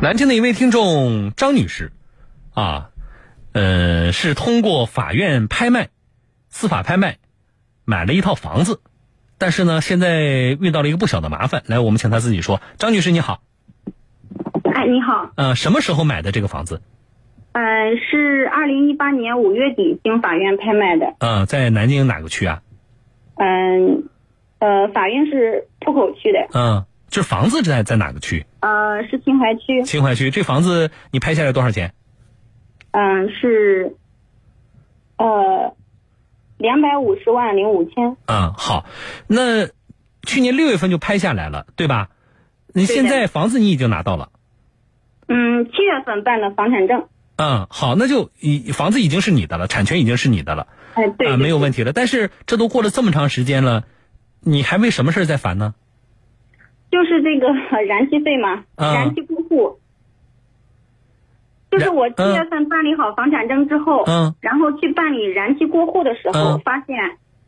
南京的一位听众张女士，啊，呃，是通过法院拍卖、司法拍卖买了一套房子，但是呢，现在遇到了一个不小的麻烦。来，我们请她自己说。张女士，你好。哎，你好。呃，什么时候买的这个房子？呃，是二零一八年五月底经法院拍卖的。嗯，在南京哪个区啊？嗯，呃，法院是浦口区的。嗯。就是房子在在哪个区？呃，是秦淮区。秦淮区，这房子你拍下来多少钱？嗯，是，呃，两百五十万零五千。嗯，好，那去年六月份就拍下来了，对吧？你现在房子你已经拿到了。嗯，七月份办的房产证。嗯，好，那就已房子已经是你的了，产权已经是你的了。哎，对。啊，没有问题了。但是这都过了这么长时间了，你还为什么事在烦呢？就是这个燃气费嘛，燃气过户，就是我七月份办理好房产证之后，嗯，然后去办理燃气过户的时候，发现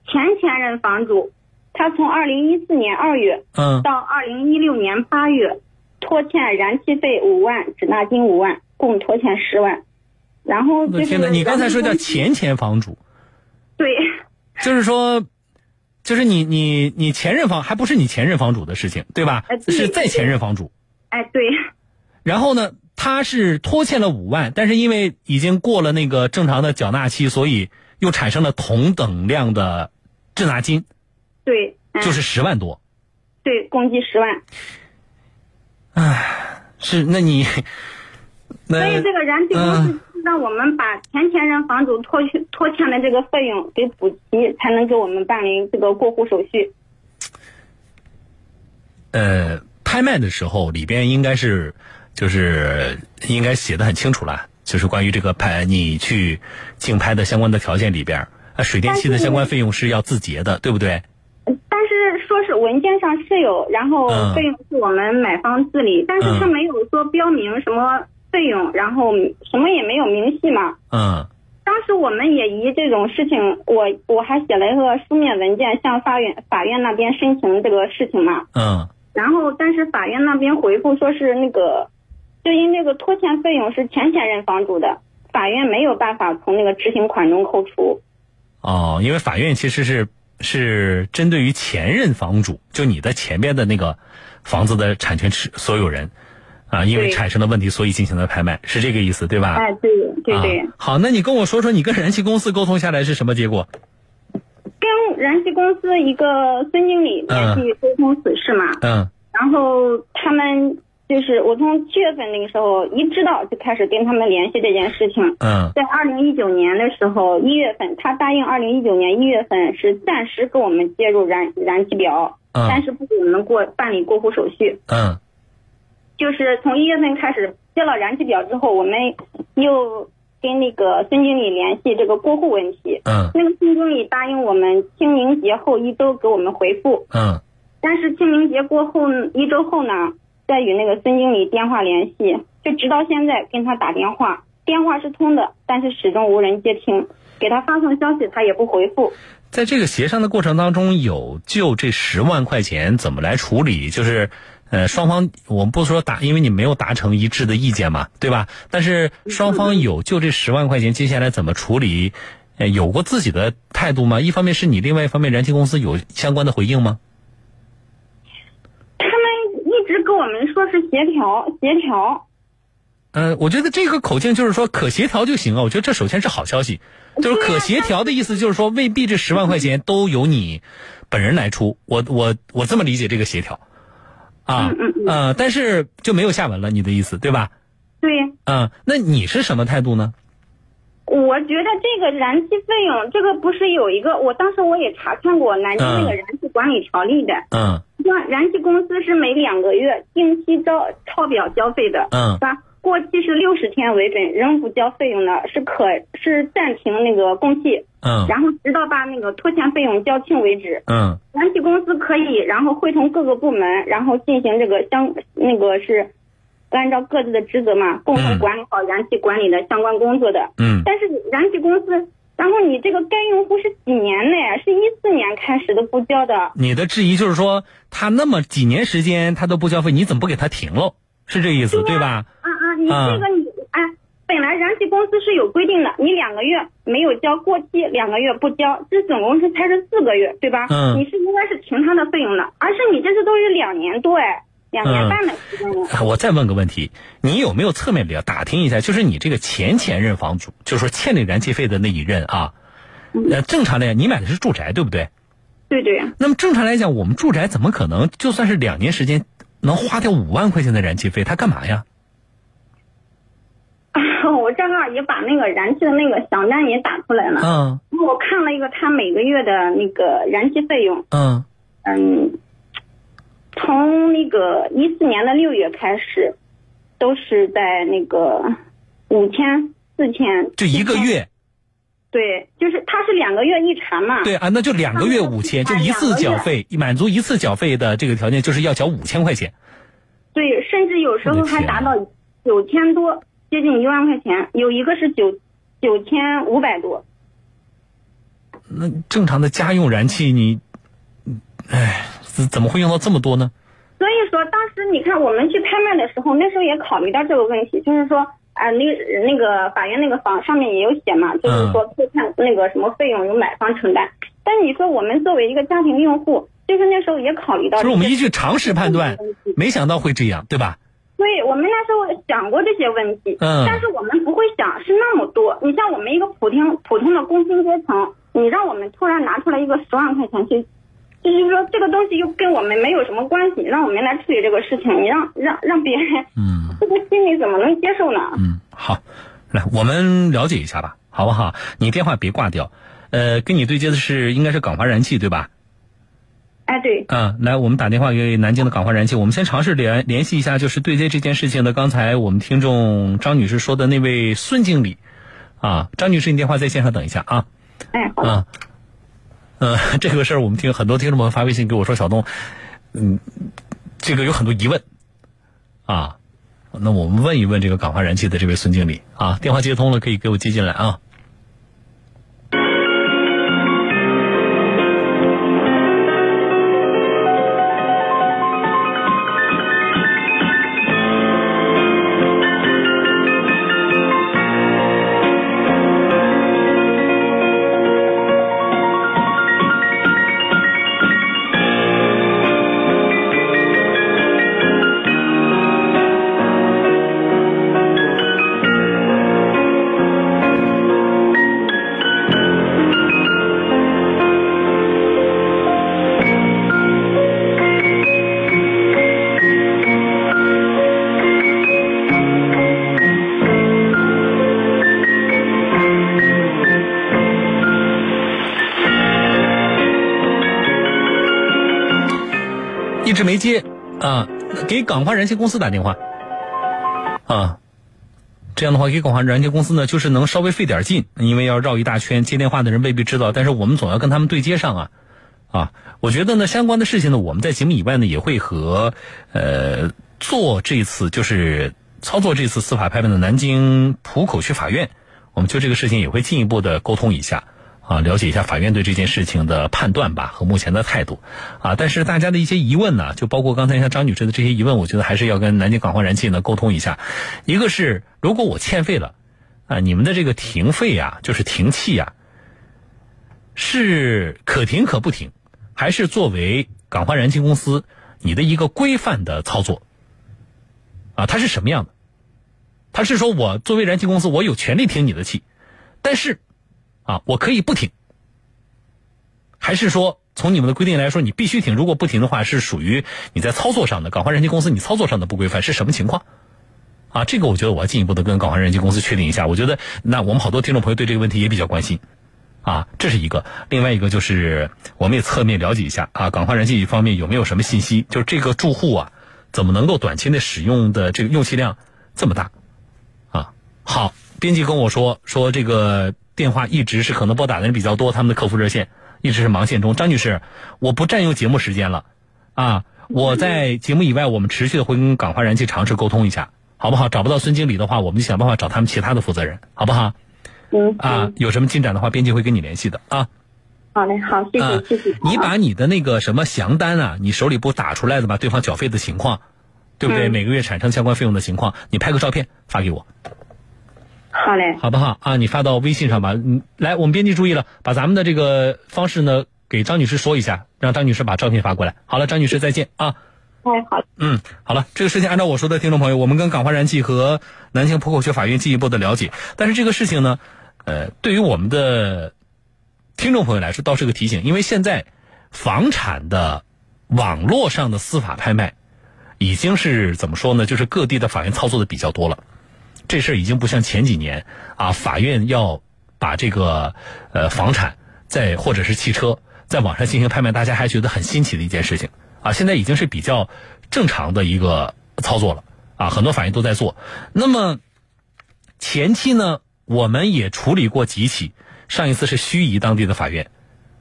前前任房主，他从二零一四年二月，嗯，到二零一六年八月，拖欠燃气费五万，滞纳金五万，共拖欠十万，然后就是。你刚才说叫前前房主，对，就是说。就是你你你前任房还不是你前任房主的事情，对吧？是在前任房主。哎，对。然后呢，他是拖欠了五万，但是因为已经过了那个正常的缴纳期，所以又产生了同等量的滞纳金。对。就是十万多。对，共计十万。唉，是那你。所以这个燃气公司。让我们把前前任房主拖欠拖欠的这个费用给补齐，才能给我们办理这个过户手续。呃，拍卖的时候里边应该是就是应该写的很清楚了，就是关于这个拍你去竞拍的相关的条件里边，啊，水电气的相关费用是要自结的，对不对？但是说是文件上是有，然后费用是我们买方自理，但是他没有说标明什么。费用，然后什么也没有明细嘛。嗯。当时我们也以这种事情，我我还写了一个书面文件向法院法院那边申请这个事情嘛。嗯。然后，但是法院那边回复说是那个，就因这个拖欠费用是前前任房主的，法院没有办法从那个执行款中扣除。哦，因为法院其实是是针对于前任房主，就你的前边的那个房子的产权持所有人。啊，因为产生了问题，所以进行了拍卖，是这个意思，对吧？哎，对对对。好，那你跟我说说，你跟燃气公司沟通下来是什么结果？跟燃气公司一个孙经理联系沟通此事嘛。嗯。然后他们就是我从七月份那个时候一知道就开始跟他们联系这件事情。嗯。在二零一九年的时候一月份，他答应二零一九年一月份是暂时给我们接入燃燃气表，但是不给我们过办理过户手续。嗯。就是从一月份开始接了燃气表之后，我们又跟那个孙经理联系这个过户问题。嗯。那个孙经理答应我们清明节后一周给我们回复。嗯。但是清明节过后一周后呢，再与那个孙经理电话联系，就直到现在跟他打电话，电话是通的，但是始终无人接听，给他发送消息他也不回复。在这个协商的过程当中，有就这十万块钱怎么来处理，就是。呃，双方我们不说达，因为你没有达成一致的意见嘛，对吧？但是双方有就这十万块钱接下来怎么处理，呃有过自己的态度吗？一方面是你，另外一方面燃气公司有相关的回应吗？他们一直跟我们说是协调，协调。嗯，我觉得这个口径就是说可协调就行啊。我觉得这首先是好消息，就是可协调的意思就是说未必这十万块钱都由你本人来出。我我我这么理解这个协调。啊，嗯嗯呃，但是就没有下文了，你的意思对吧？对。嗯，那你是什么态度呢？我觉得这个燃气费用，这个不是有一个，我当时我也查看过南京那个燃气管理条例的。嗯。那燃气公司是每两个月定期交抄表交费的。嗯。是吧？过期是六十天为准，仍不交费用的，是可是暂停那个供气，嗯，然后直到把那个拖欠费用交清为止，嗯，燃气公司可以然后会同各个部门，然后进行这个相那个是按照各自的职责嘛，共同管理好燃气管理的相关工作的，嗯，但是燃气公司，然后你这个该用户是几年内？是一四年开始都不交的，你的质疑就是说他那么几年时间他都不交费，你怎么不给他停了？是这意思对吧？啊，你这个你哎，本来燃气公司是有规定的，你两个月没有交过期，两个月不交，这总共是才是四个月，对吧？嗯你是应该是停他的费用的，而是你这次都是两年多哎，两年半的时间了。啊我再问个问题，你有没有侧面了打听一下？就是你这个前前任房主，就是说欠你燃气费的那一任啊，呃，正常来讲，你买的是住宅，对不对？对对，那么正常来讲，我们住宅怎么可能就算是两年时间能花掉五万块钱的燃气费？他干嘛呀？我正好也把那个燃气的那个详单也打出来了。嗯我看了一个他每个月的那个燃气费用，嗯嗯，从那个一四年的六月开始，都是在那个五千、四千，就一个4000。月，对，就是他是两个月一查嘛。对啊，那就两个月五千，就一次缴费，满足一次缴费的这个条件，就是要缴五千块钱。对，甚至有时候还达到九千多，接近一万块钱，有一个是九九千五百多。那正常的家用燃气你，嗯哎，怎怎么会用到这么多呢？所以说，当时你看我们去拍卖的时候，那时候也考虑到这个问题，就是说，啊、那个那个法院那个房上面也有写嘛，就是说会看那个什么费用由买方承担。但你说我们作为一个家庭用户，就是那时候也考虑到就是我们依据常识判断，没想到会这样，对吧？对，我们那时候想过这些问题，嗯但是我们不会想是那么多。你像我们一个普通普通的工薪阶层，你让我们突然拿出来一个十万块钱去，就是说这个东西又跟我们没有什么关系，让我们来处理这个事情，你让让让别人，嗯 这个心里怎么能接受呢？嗯，好，来我们了解一下吧，好不好？你电话别挂掉，呃，跟你对接的是应该是港华燃气对吧？哎，对，啊，来，我们打电话给南京的港华燃气，我们先尝试联联系一下，就是对接这件事情的。刚才我们听众张女士说的那位孙经理，啊，张女士，你电话在线上等一下啊。哎，好的，啊，呃，这个事儿我们听很多听众朋友发微信给我说，小东，嗯，这个有很多疑问，啊，那我们问一问这个港华燃气的这位孙经理啊，电话接通了，可以给我接进来啊。直没接啊，给港华燃气公司打电话啊。这样的话，给港华燃气公司呢，就是能稍微费点劲，因为要绕一大圈，接电话的人未必知道，但是我们总要跟他们对接上啊。啊，我觉得呢，相关的事情呢，我们在节目以外呢，也会和呃做这次就是操作这次司法拍卖的南京浦口区法院，我们就这个事情也会进一步的沟通一下。啊，了解一下法院对这件事情的判断吧和目前的态度，啊，但是大家的一些疑问呢，就包括刚才像张女士的这些疑问，我觉得还是要跟南京港华燃气呢沟通一下。一个是如果我欠费了，啊，你们的这个停费呀，就是停气呀，是可停可不停，还是作为港华燃气公司你的一个规范的操作？啊，它是什么样的？它是说我作为燃气公司，我有权利停你的气，但是。啊，我可以不停，还是说从你们的规定来说，你必须停？如果不停的话，是属于你在操作上的港华燃气公司你操作上的不规范，是什么情况？啊，这个我觉得我要进一步的跟港华燃气公司确定一下。我觉得那我们好多听众朋友对这个问题也比较关心，啊，这是一个。另外一个就是我们也侧面了解一下啊，港华燃气方面有没有什么信息？就是这个住户啊，怎么能够短期内使用的这个用气量这么大？啊，好，编辑跟我说说这个。电话一直是可能拨打的人比较多，他们的客服热线一直是忙线中。张女士，我不占用节目时间了，啊，我在节目以外，我们持续的会跟港华燃气尝试沟通一下，好不好？找不到孙经理的话，我们就想办法找他们其他的负责人，好不好？嗯啊，有什么进展的话，编辑会跟你联系的啊。好嘞，好，谢谢，啊、谢谢。你把你的那个什么详单啊，你手里不打出来的吗？对方缴费的情况，对不对？嗯每个月产生相关费用的情况，你拍个照片发给我，好嘞，好不好啊？你发到微信上吧。嗯，来，我们编辑注意了，把咱们的这个方式呢给张女士说一下，让张女士把照片发过来。好了，张女士再见啊。哎，好，嗯，好了，这个事情按照我说的，听众朋友，我们跟港华燃气和南京浦口区法院进一步的了解。但是这个事情呢，呃，对于我们的听众朋友来说，倒是个提醒，因为现在房产的网络上的司法拍卖已经是怎么说呢？就是各地的法院操作的比较多了。这事儿已经不像前几年啊，法院要把这个呃房产在或者是汽车在网上进行拍卖，大家还觉得很新奇的一件事情啊。现在已经是比较正常的一个操作了啊，很多法院都在做。那么前期呢，我们也处理过几起，上一次是盱眙当地的法院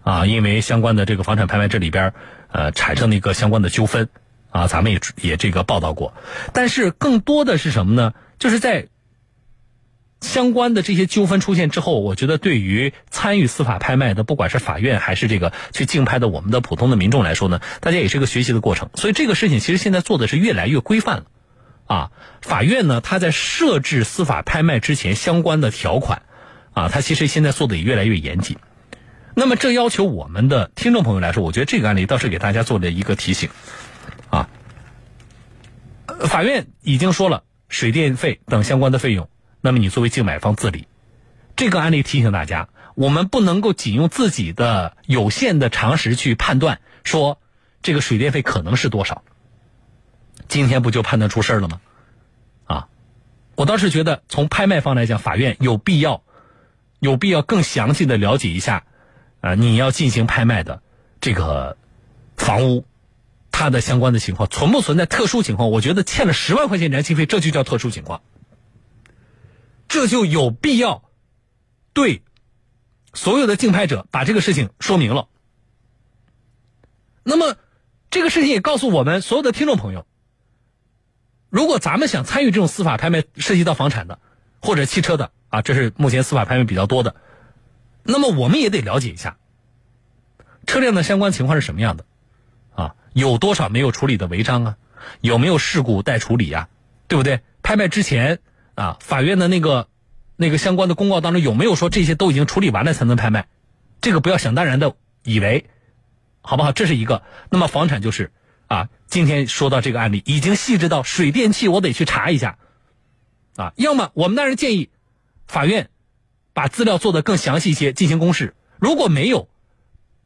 啊，因为相关的这个房产拍卖这里边呃产生了一个相关的纠纷啊，咱们也也这个报道过。但是更多的是什么呢？就是在相关的这些纠纷出现之后，我觉得对于参与司法拍卖的，不管是法院还是这个去竞拍的我们的普通的民众来说呢，大家也是个学习的过程。所以这个事情其实现在做的是越来越规范了。啊，法院呢，他在设置司法拍卖之前相关的条款，啊，他其实现在做的也越来越严谨。那么这要求我们的听众朋友来说，我觉得这个案例倒是给大家做了一个提醒，啊，法院已经说了水电费等相关的费用，那么你作为竞买方自理。这个案例提醒大家，我们不能够仅用自己的有限的常识去判断，说这个水电费可能是多少。今天不就判断出事儿了吗？啊，我倒是觉得从拍卖方来讲，法院有必要，有必要更详细的了解一下，呃，你要进行拍卖的这个房屋，它的相关的情况存不存在特殊情况？我觉得欠了十万块钱燃气费，这就叫特殊情况，这就有必要对所有的竞拍者把这个事情说明了。那么，这个事情也告诉我们所有的听众朋友。如果咱们想参与这种司法拍卖，涉及到房产的或者汽车的啊，这是目前司法拍卖比较多的，那么我们也得了解一下车辆的相关情况是什么样的啊？有多少没有处理的违章啊？有没有事故待处理呀、对不对？拍卖之前啊，法院的那个那个相关的公告当中有没有说这些都已经处理完了才能拍卖？这个不要想当然的以为，好不好？这是一个。那么房产就是。啊，今天说到这个案例，已经细致到水电气，我得去查一下。啊，要么我们当然建议法院把资料做得更详细一些，进行公示。如果没有，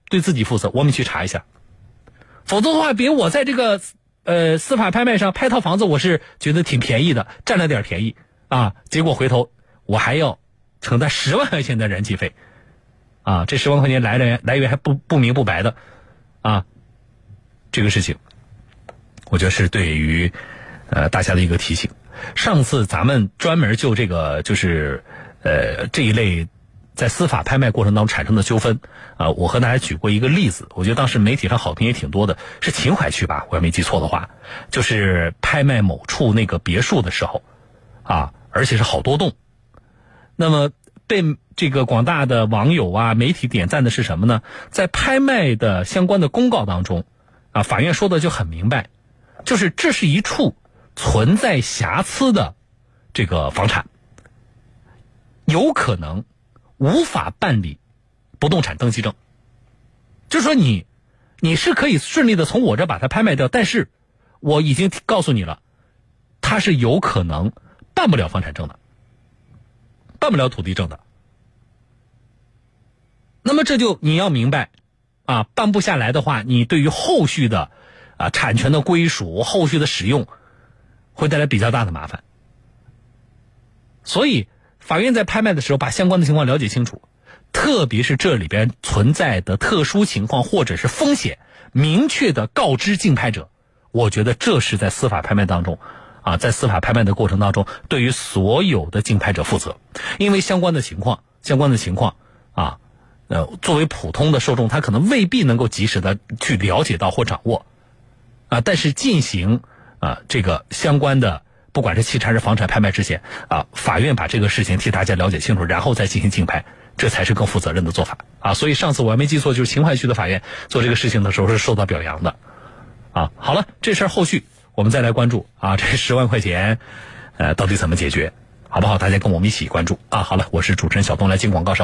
对自己负责，我们去查一下。否则的话，比如我在这个呃司法拍卖上拍套房子，我是觉得挺便宜的，占了点便宜啊，结果回头我还要承担十万块钱的燃气费，啊，这十万块钱来源来源还不不明不白的，啊，这个事情。我觉得是对于呃大家的一个提醒。上次咱们专门就这个就是呃这一类在司法拍卖过程当中产生的纠纷啊、我和大家举过一个例子，我觉得当时媒体上好评也挺多的，是秦淮区吧？我要没记错的话，就是拍卖某处那个别墅的时候啊，而且是好多栋。那么被这个广大的网友啊媒体点赞的是什么呢？在拍卖的相关的公告当中啊，法院说的就很明白。就是这是一处存在瑕疵的这个房产，有可能无法办理不动产登记证。就说你你是可以顺利的从我这把它拍卖掉，但是我已经告诉你了，它是有可能办不了房产证的，办不了土地证的。那么这就你要明白啊，办不下来的话，你对于后续的。啊，产权的归属、后续的使用，会带来比较大的麻烦。所以，法院在拍卖的时候，把相关的情况了解清楚，特别是这里边存在的特殊情况或者是风险，明确的告知竞拍者。我觉得这是在司法拍卖当中，啊，在司法拍卖的过程当中，对于所有的竞拍者负责，因为相关的情况，相关的情况，啊，呃，作为普通的受众，他可能未必能够及时的去了解到或掌握。啊，但是进行啊这个相关的，不管是汽车还是房产拍卖之前啊，法院把这个事情替大家了解清楚，然后再进行竞拍，这才是更负责任的做法啊。所以上次我还没记错，就是秦淮区的法院做这个事情的时候是受到表扬的啊。好了，这事儿后续我们再来关注啊，这十万块钱，呃，到底怎么解决，好不好？大家跟我们一起关注啊。好了，我是主持人小东，来进广告稍。